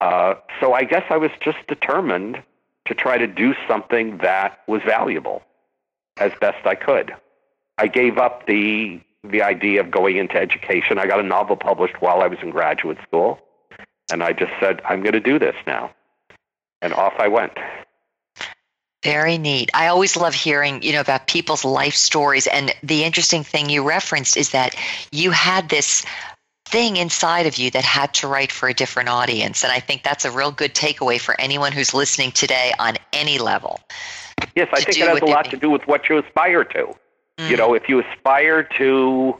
D: Uh, so I guess I was just determined to try to do something that was valuable as best I could. I gave up the the idea of going into education. I got a novel published while I was in graduate school, and I just said, I'm going to do this now. And off I went.
C: Very neat. I always love hearing, you know, about people's life stories. And the interesting thing you referenced is that you had this thing inside of you that had to write for a different audience. And I think that's a real good takeaway for anyone who's listening today on any level.
D: Yes, I think it has a lot to do with what you aspire to. Mm. You know, if you aspire to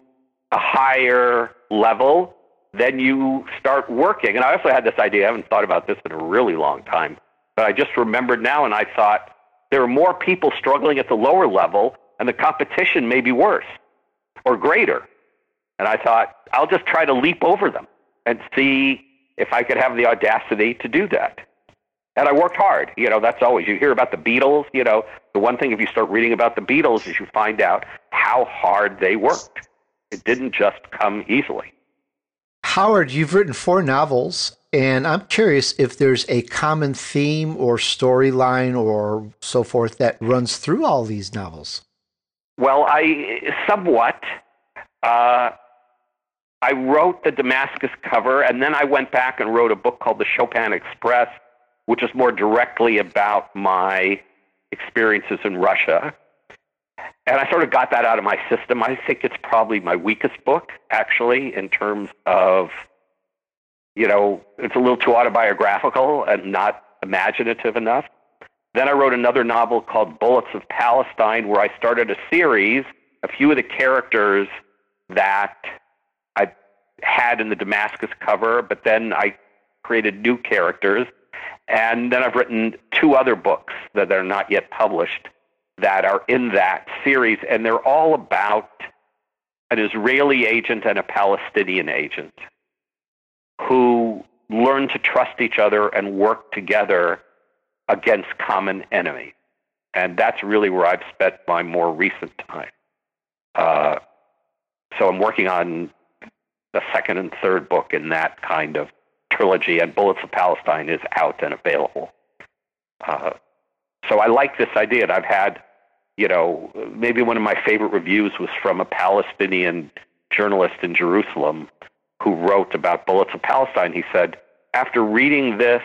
D: a higher level, then you start working. And I also had this idea, I haven't thought about this in a really long time, but I just remembered now and I thought, there are more people struggling at the lower level, and the competition may be worse or greater. And I thought, I'll just try to leap over them and see if I could have the audacity to do that. And I worked hard. You know, that's always, you hear about the Beatles, you know, the one thing if you start reading about the Beatles is you find out how hard they worked. It didn't just come easily.
B: Howard, you've written four novels and I'm curious if there's a common theme or storyline or so forth that runs through all these novels.
D: Well, I somewhat. Uh, I wrote the Damascus cover, and then I went back and wrote a book called The Chopin Express, which is more directly about my experiences in Russia. And I sort of got that out of my system. I think it's probably my weakest book, actually, in terms of you know, it's a little too autobiographical and not imaginative enough. Then I wrote another novel called Bullets of Palestine, where I started a series. A few of the characters that I had in the Damascus cover, but then I created new characters. And then I've written two other books that are not yet published that are in that series, and they're all about an Israeli agent and a Palestinian agent who learn to trust each other and work together against common enemies. And that's really where I've spent my more recent time. Uh, so I'm working on the second and third book in that kind of trilogy, and Bullets of Palestine is out and available. Uh, so I like this idea, and I've had, you know, maybe one of my favorite reviews was from a Palestinian journalist in Jerusalem who wrote about Bullets of Palestine. He said, after reading this,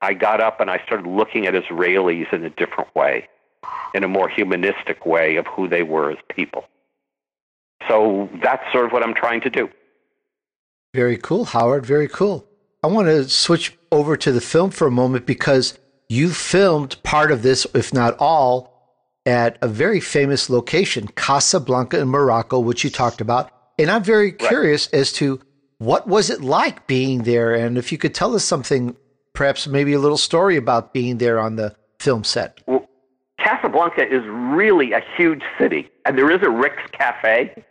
D: I got up and I started looking at Israelis in a different way, in a more humanistic way of who they were as people. So that's sort of what I'm trying to do.
B: Very cool, Howard. Very cool. I want to switch over to the film for a moment because you filmed part of this, if not all, at a very famous location, Casablanca in Morocco, which you talked about. And I'm very right. curious as to what was it like being there, and if you could tell us something, perhaps maybe a little story about being there on the film set.
D: Well, Casablanca is really a huge city, and there is a Rick's Cafe.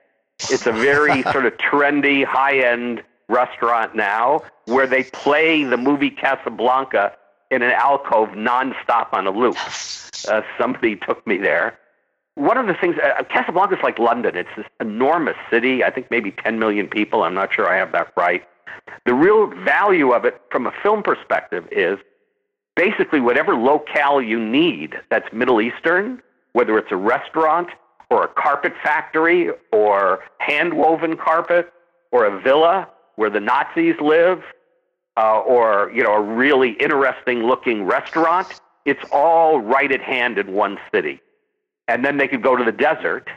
D: It's a very *laughs* sort of trendy, high-end restaurant now where they play the movie Casablanca in an alcove nonstop on a loop. Uh, somebody *laughs* took me there. One of the things, uh, Casablanca is like London. It's this enormous city. I think maybe 10 million people. I'm not sure I have that right. The real value of it from a film perspective is basically whatever locale you need that's Middle Eastern, whether it's a restaurant or a carpet factory or hand woven carpet or a villa where the Nazis live uh, or you know a really interesting looking restaurant. It's all right at hand in one city, and then they could go to the desert,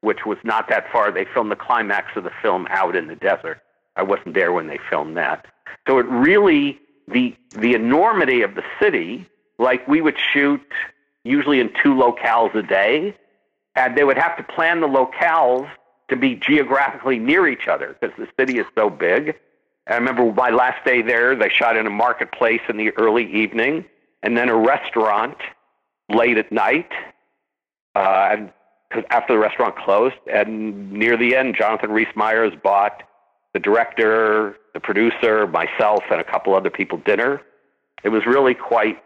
D: which was not that far. They filmed the climax of the film out in the desert. I wasn't there when they filmed that, so it really the the enormity of the city. Like we would shoot usually in two locales a day, and they would have to plan the locales to be geographically near each other because the city is so big. I remember my last day there, they shot in a marketplace in the early evening and then a restaurant late at night. Uh, and after the restaurant closed, and near the end, Jonathan Rhys Meyers bought the director, the producer, myself, and a couple other people dinner. It was really quite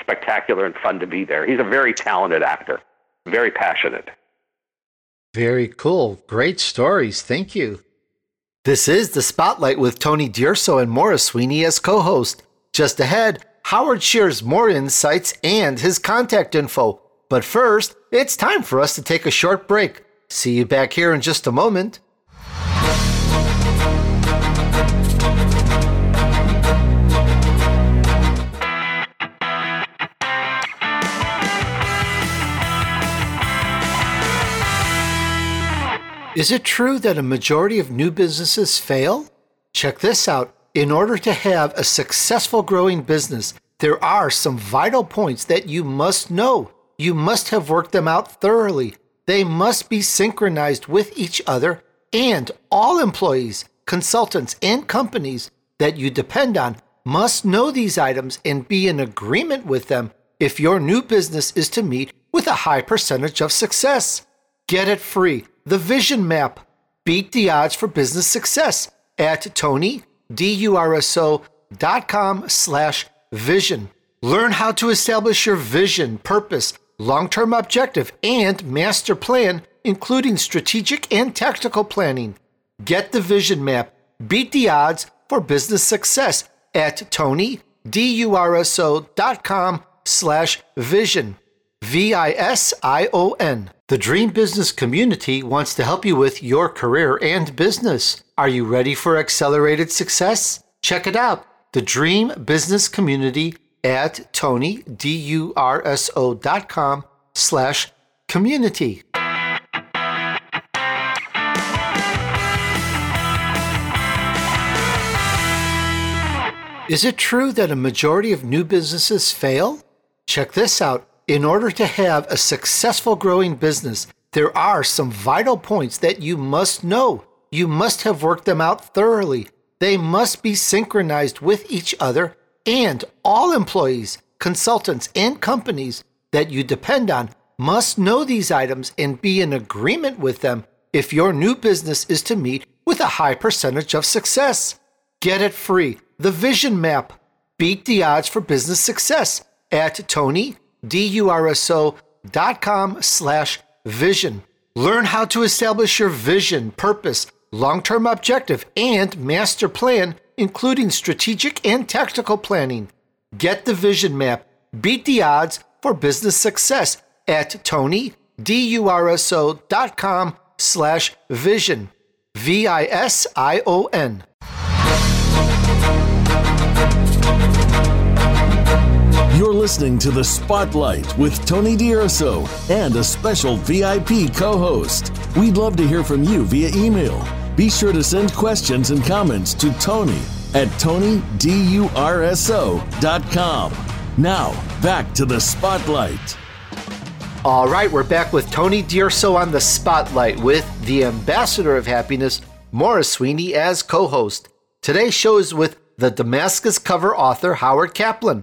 D: spectacular and fun to be there. He's a very talented actor, very passionate.
B: Very cool. Great stories. Thank you. This is The Spotlight with Tony D'Urso and Maura Sweeney as co host. Just ahead, Howard shares more insights and his contact info. But first, it's time for us to take a short break. See you back here in just a moment. Is it true that a majority of new businesses fail? Check this out. In order to have a successful growing business, there are some vital points that you must know. You must have worked them out thoroughly. They must be synchronized with each other, and all employees, consultants, and companies that you depend on must know these items and be in agreement with them if your new business is to meet with a high percentage of success. Get it free the Vision Map. Beat the odds for business success at tonydurso.com slash vision. Learn how to establish your vision, purpose, long-term objective, and master plan, including strategic and tactical planning. Get the Vision Map. Beat the odds for business success at tonydurso.com slash vision. V-I-S-I-O-N. The Dream Business Community wants to help you with your career and business. Are you ready for accelerated success? Check it out. The Dream Business Community at tonydurso.com slash community. Is it true that a majority of new businesses fail? Check this out. In order to have a successful growing business, there are some vital points that you must know. you must have worked them out thoroughly. They must be synchronized with each other, and all employees, consultants, and companies that you depend on must know these items and be in agreement with them if your new business is to meet with a high percentage of success. Get it free. The Vision Map. Beat the odds for business success at tonydurso.com slash vision. Learn how to establish your vision, purpose, long-term objective, and master plan, including strategic and tactical planning. Get the Vision Map. Beat the odds for business success at tonydurso.com slash vision. V-I-S-I-O-N.
A: You're listening to The Spotlight with Tony D'Urso and a special VIP co host. We'd love to hear from you via email. Be sure to send questions and comments to Tony at TonyDurso.com. Now, back to The Spotlight.
B: All right, we're back with Tony D'Urso on The Spotlight with the Ambassador of Happiness, Maura Sweeney, as co host. Today's show is with the Damascus cover author, Howard Kaplan.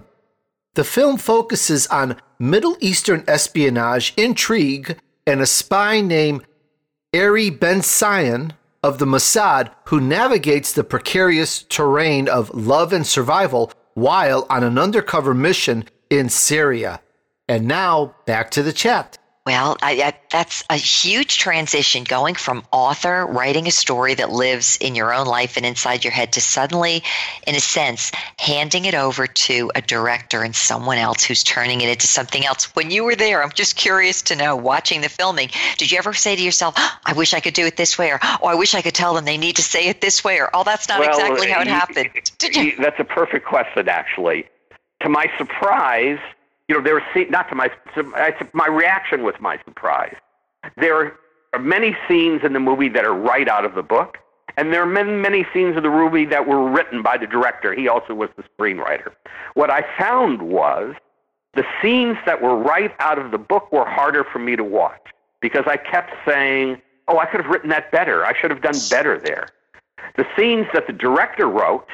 B: The film focuses on Middle Eastern espionage, intrigue, and a spy named Ari Ben Sion of the Mossad who navigates the precarious terrain of love and survival while on an undercover mission in Syria. And now back to the chat.
C: Well, I, I, that's a huge transition going from author writing a story that lives in your own life and inside your head to suddenly, in a sense, handing it over to a director and someone else who's turning it into something else. When you were there, I'm just curious to know, watching the filming, did you ever say to yourself, oh, I wish I could do it this way, or oh, I wish I could tell them they need to say it this way, or oh, that's not
D: well,
C: exactly how it happened?
D: You, That's a perfect question, actually. To my surprise, you know, there were not to my my reaction was my surprise. There are many scenes in the movie that are right out of the book, and there are many many scenes of the movie that were written by the director. He also was the screenwriter. What I found was the scenes that were right out of the book were harder for me to watch because I kept saying, "Oh, I could have written that better. I should have done better there." The scenes that the director wrote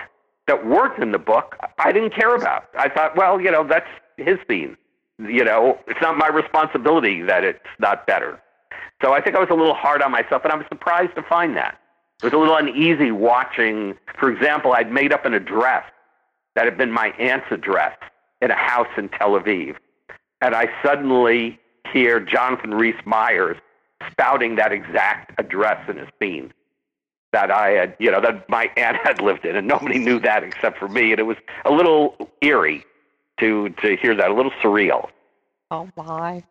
D: that weren't in the book, I didn't care about. I thought, well, you know, that's his scene. You know, it's not my responsibility that it's not better. So I think I was a little hard on myself, and I was surprised to find that. It was a little uneasy watching. For example, I'd made up an address that had been my aunt's address in a house in Tel Aviv, and I suddenly hear Jonathan Rhys Meyers spouting that exact address in his scene that I had, you know, that my aunt had lived in, and nobody knew that except for me, and it was a little eerie to to hear that. A little surreal.
C: Oh my.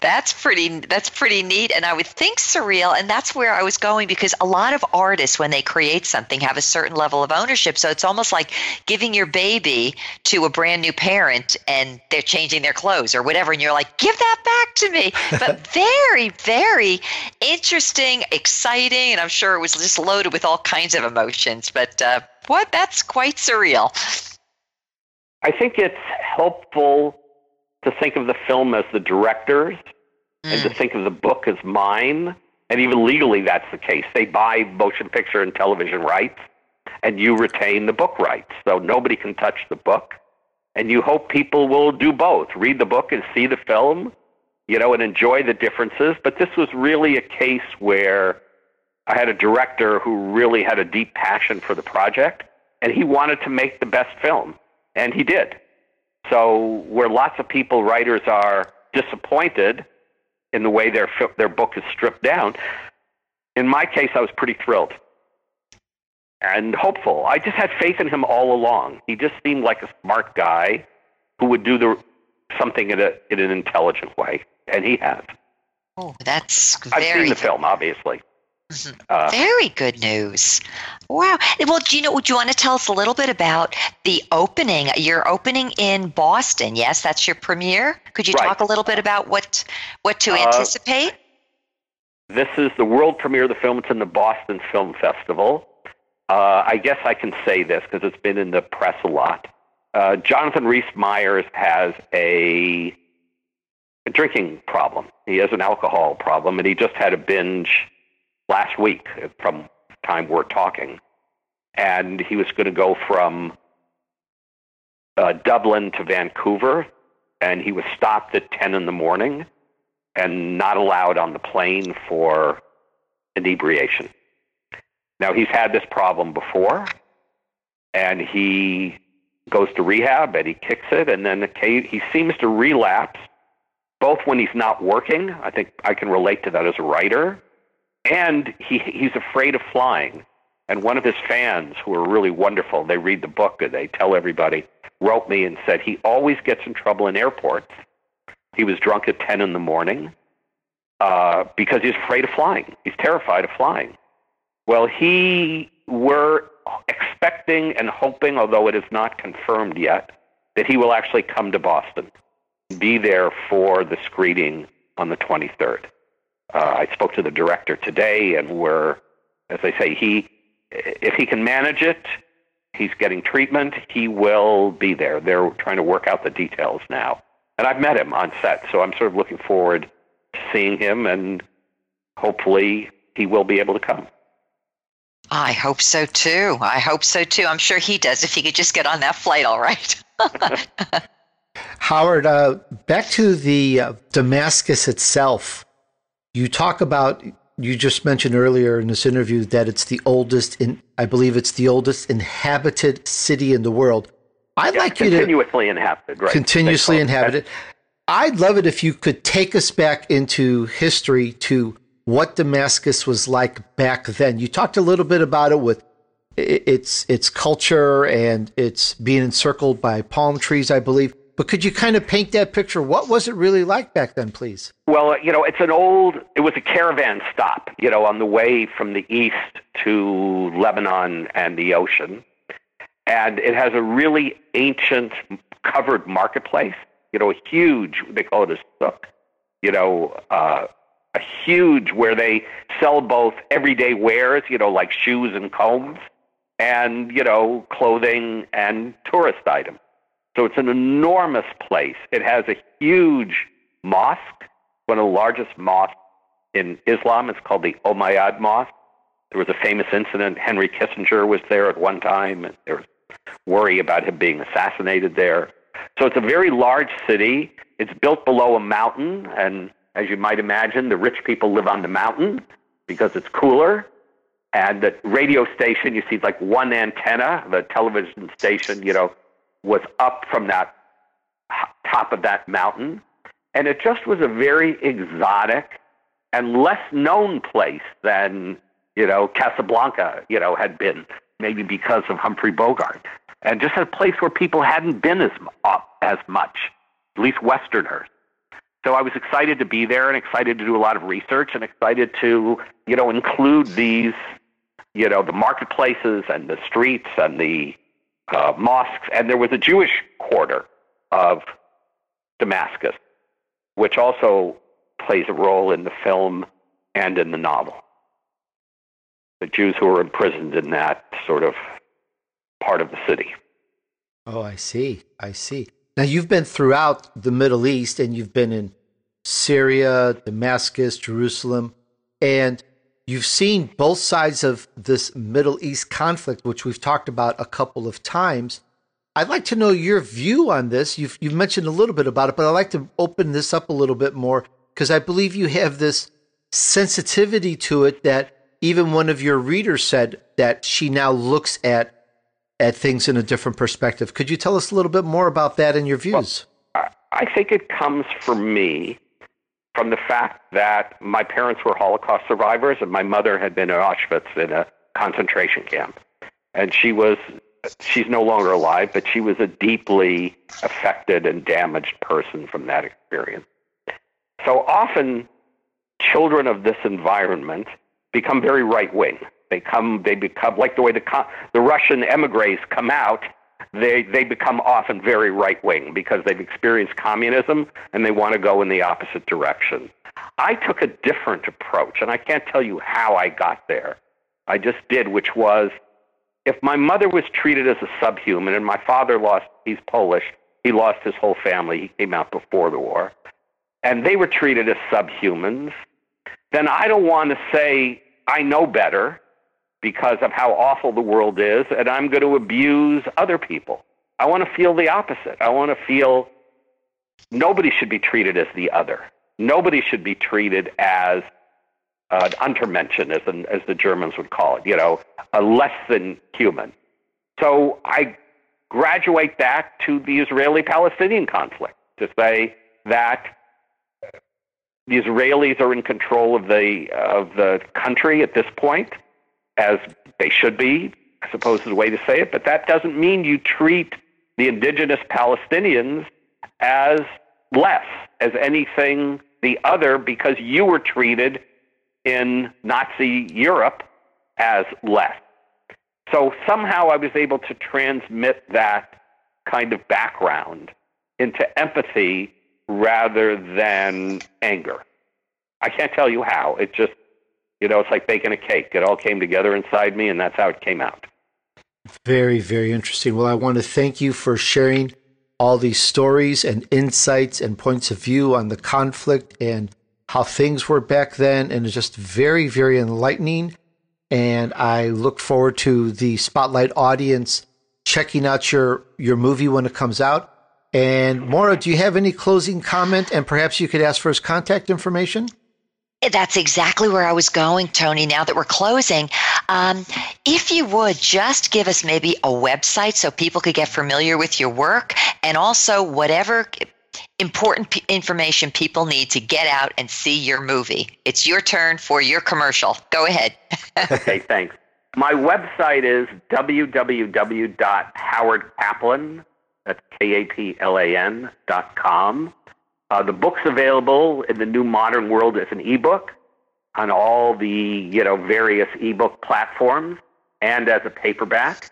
C: That's pretty that's pretty neat and I would think surreal and that's where I was going because a lot of artists when they create something have a certain level of ownership so it's almost like giving your baby to a brand new parent and they're changing their clothes or whatever and you're like give that back to me *laughs* but very very interesting exciting and I'm sure it was just loaded with all kinds of emotions but uh, what that's quite surreal
D: I think it's helpful to think of the film as the director's mm. and to mm. think of the book as mine. And even legally, that's the case. They buy motion picture and television rights, and you retain the book rights. So nobody can touch the book. And you hope people will do both read the book and see the film, you know, and enjoy the differences. But this was really a case where I had a director who really had a deep passion for the project, and he wanted to make the best film and he did. So where lots of people, writers, are disappointed in the way their their book is stripped down, in my case, I was pretty thrilled and hopeful. I just had faith in him all along. He just seemed like a smart guy who would do the something in a in an intelligent way, and he has.
C: Oh, that's
D: I've seen the film, obviously.
C: Mm-hmm. Uh, Very good news. Wow. Well, do you know? Do you want to tell us a little bit about the opening? You're opening in Boston. Yes, that's your premiere. Could you
D: right.
C: talk a little bit about what what to uh, anticipate?
D: This is the world premiere of the film. It's in the Boston Film Festival. Uh, I guess I can say this because it's been in the press a lot. Uh, Jonathan Rhys Meyers has a, a drinking problem. He has an alcohol problem, and he just had a binge last week from time we're talking. And he was going to go from uh, Dublin to Vancouver, and he was stopped at 10 in the morning and not allowed on the plane for inebriation. Now, he's had this problem before, and he goes to rehab and he kicks it, and then he seems to relapse both when he's not working. I think I can relate to that as a writer, and he he's afraid of flying. And one of his fans, who are really wonderful, they read the book and they tell everybody, wrote me and said he always gets in trouble in airports. He was drunk at 10 in the morning uh, because he's afraid of flying. He's terrified of flying. Well, he were expecting and hoping, although it is not confirmed yet, that he will actually come to Boston, be there for the screening on the 23rd. Uh, I spoke to the director today, and we're, as I say, he, if he can manage it, he's getting treatment. He will be there. They're trying to work out the details now, and I've met him on set, so I'm sort of looking forward to seeing him, and hopefully he will be able to come.
C: I hope so too. I hope so too. I'm sure he does if he could just get on that flight, all right. *laughs*
B: Howard, uh, back to the uh, Damascus itself. You talk about, you just mentioned earlier in this interview that it's the oldest, in, I believe it's the oldest inhabited city in the world. I'd
D: yeah,
B: like you
D: to. Continuously inhabited, right.
B: Continuously inhabited. I'd love it if you could take us back into history to what Damascus was like back then. You talked a little bit about it with its its culture and it's being encircled by palm trees, I believe. But could you kind of paint that picture? What was it really like back then, please?
D: Well, you know, it's an old. It was a caravan stop, you know, on the way from the east to Lebanon and the ocean, and it has a really ancient covered marketplace. You know, a huge. They call it a souk. You know, uh, a huge where they sell both everyday wares, you know, like shoes and combs, and you know, clothing and tourist items. So it's an enormous place. It has a huge mosque, one of the largest mosques in Islam. It's called the Umayyad Mosque. There was a famous incident. Henry Kissinger was there at one time, and there was worry about him being assassinated there. So it's a very large city. It's built below a mountain, and as you might imagine, the rich people live on the mountain because it's cooler. And the radio station, you see like one antenna, the television station, you know, was up from that top of that mountain. And it just was a very exotic and less known place than, you know, Casablanca, you know, had been, maybe because of Humphrey Bogart. And just a place where people hadn't been as, up as much, at least Westerners. So I was excited to be there and excited to do a lot of research and excited to, you know, include these, you know, the marketplaces and the streets and the uh, mosques. And there was a Jewish quarter of Damascus, which also plays a role in the film and in the novel. The Jews who were imprisoned in that sort of part of the city.
B: Oh, I see. I see. Now, you've been throughout the Middle East and you've been in Syria, Damascus, Jerusalem, and you've seen both sides of this Middle East conflict, which we've talked about a couple of times. I'd like to know your view on this. You've, you've mentioned a little bit about it, but I'd like to open this up a little bit more because I believe you have this sensitivity to it that even one of your readers said that she now looks at at things in a different perspective. Could you tell us a little bit more about that and your views?
D: Well, I think it comes from me from the fact that my parents were Holocaust survivors and my mother had been in Auschwitz in a concentration camp. And she was, she's no longer alive, but she was a deeply affected and damaged person from that experience. So often, children of this environment become very right wing. They come, they become like the way the the Russian emigres come out. They they become often very right wing because they've experienced communism and they want to go in the opposite direction. I took a different approach, and I can't tell you how I got there. I just did, which was if my mother was treated as a subhuman and my father lost, he's Polish, he lost his whole family, he came out before the war, and they were treated as subhumans, then I don't want to say I know better because of how awful the world is, and I'm going to abuse other people. I want to feel the opposite. I want to feel nobody should be treated as the other. Nobody should be treated as uh, untermenschen, as, an, as the Germans would call it, you know, a less than human. So I graduate that to the Israeli Palestinian conflict to say that the Israelis are in control of the, of the country at this point, as they should be, I suppose is the way to say it, but that doesn't mean you treat the indigenous Palestinians as less, as anything the other, because you were treated in Nazi Europe as less. So somehow I was able to transmit that kind of background into empathy rather than anger. I can't tell you how. It just, you know, it's like baking a cake. It all came together inside me, and that's how it came out.
B: Very, very interesting. Well, I want to thank you for sharing all these stories and insights and points of view on the conflict and how things were back then. And it's just very, very enlightening. And I look forward to the Spotlight audience checking out your, your movie when it comes out. And Maura, do you have any closing comment? And perhaps you could ask for his contact information?
C: That's exactly where I was going, Tony. Now that we're closing, um, if you would just give us maybe a website so people could get familiar with your work and also whatever important p- information people need to get out and see your movie. It's your turn for your commercial. Go ahead. *laughs*
D: okay, thanks. My website is www.howardkaplan, that's. Uh, the book's available in the new modern world as an ebook on all the you know various ebook platforms and as a paperback.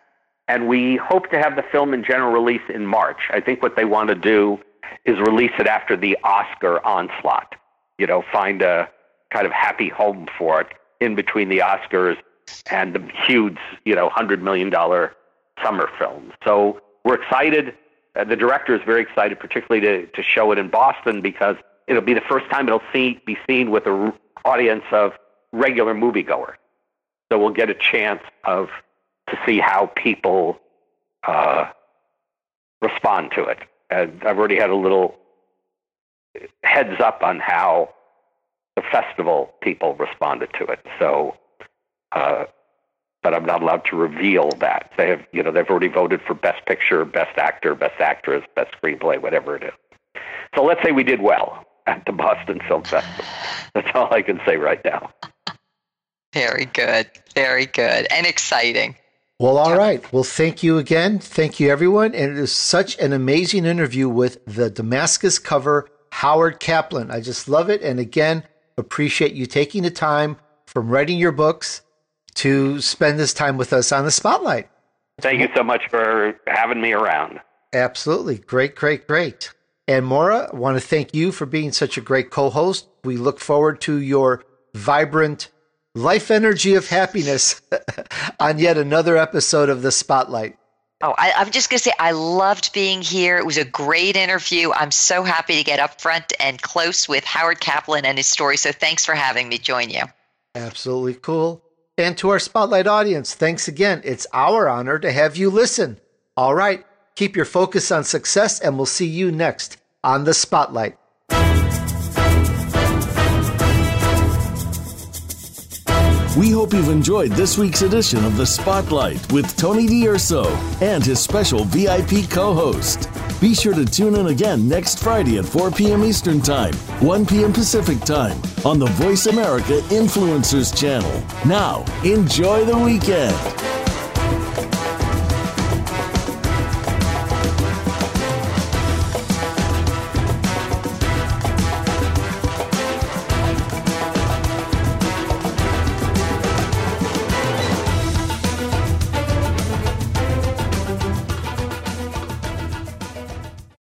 D: And we hope to have the film in general release in March. I think what they want to do is release it after the Oscar onslaught. You know, find a kind of happy home for it in between the Oscars and the huge, you know, hundred million dollar summer films. So we're excited. Uh, the director is very excited, particularly to, to show it in Boston because it'll be the first time it'll see, be seen with an audience of regular moviegoers. So we'll get a chance of to see how people uh, respond to it. And I've already had a little heads up on how the festival people responded to it. So, uh, but I'm not allowed to reveal that. They have, you know, they've already voted for best picture, best actor, best actress, best screenplay, whatever it is. So let's say we did well at the Boston Film Festival. That's all I can say right now.
C: Very good. Very good. And exciting.
B: Well, all right. Well, thank you again. Thank you, everyone. And it is such an amazing interview with the Damascus cover, Howard Kaplan. I just love it. And again, appreciate you taking the time from writing your books to spend this time with us on the spotlight.
D: Thank you so much for having me around.
B: Absolutely. Great, great, great. And Maura, I want to thank you for being such a great co host. We look forward to your vibrant life energy of happiness *laughs* on yet another episode of The Spotlight.
C: Oh, I, am just going to say, I loved being here. It was a great interview. I'm so happy to get up front and close with Howard Kaplan and his story. So thanks for having me join you.
B: Absolutely cool. And to our Spotlight audience, thanks again. It's our honor to have you listen. All right, keep your focus on success, and we'll see you next on The Spotlight.
A: We hope you've enjoyed this week's edition of The Spotlight with Tony D'Urso and his special VIP co host. Be sure to tune in again next Friday at 4 p.m. Eastern Time, 1 p.m. Pacific Time on the Voice America Influencers channel. Now, enjoy the weekend.